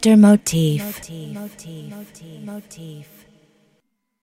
Mr. Motif. Motif. Motif. Motif.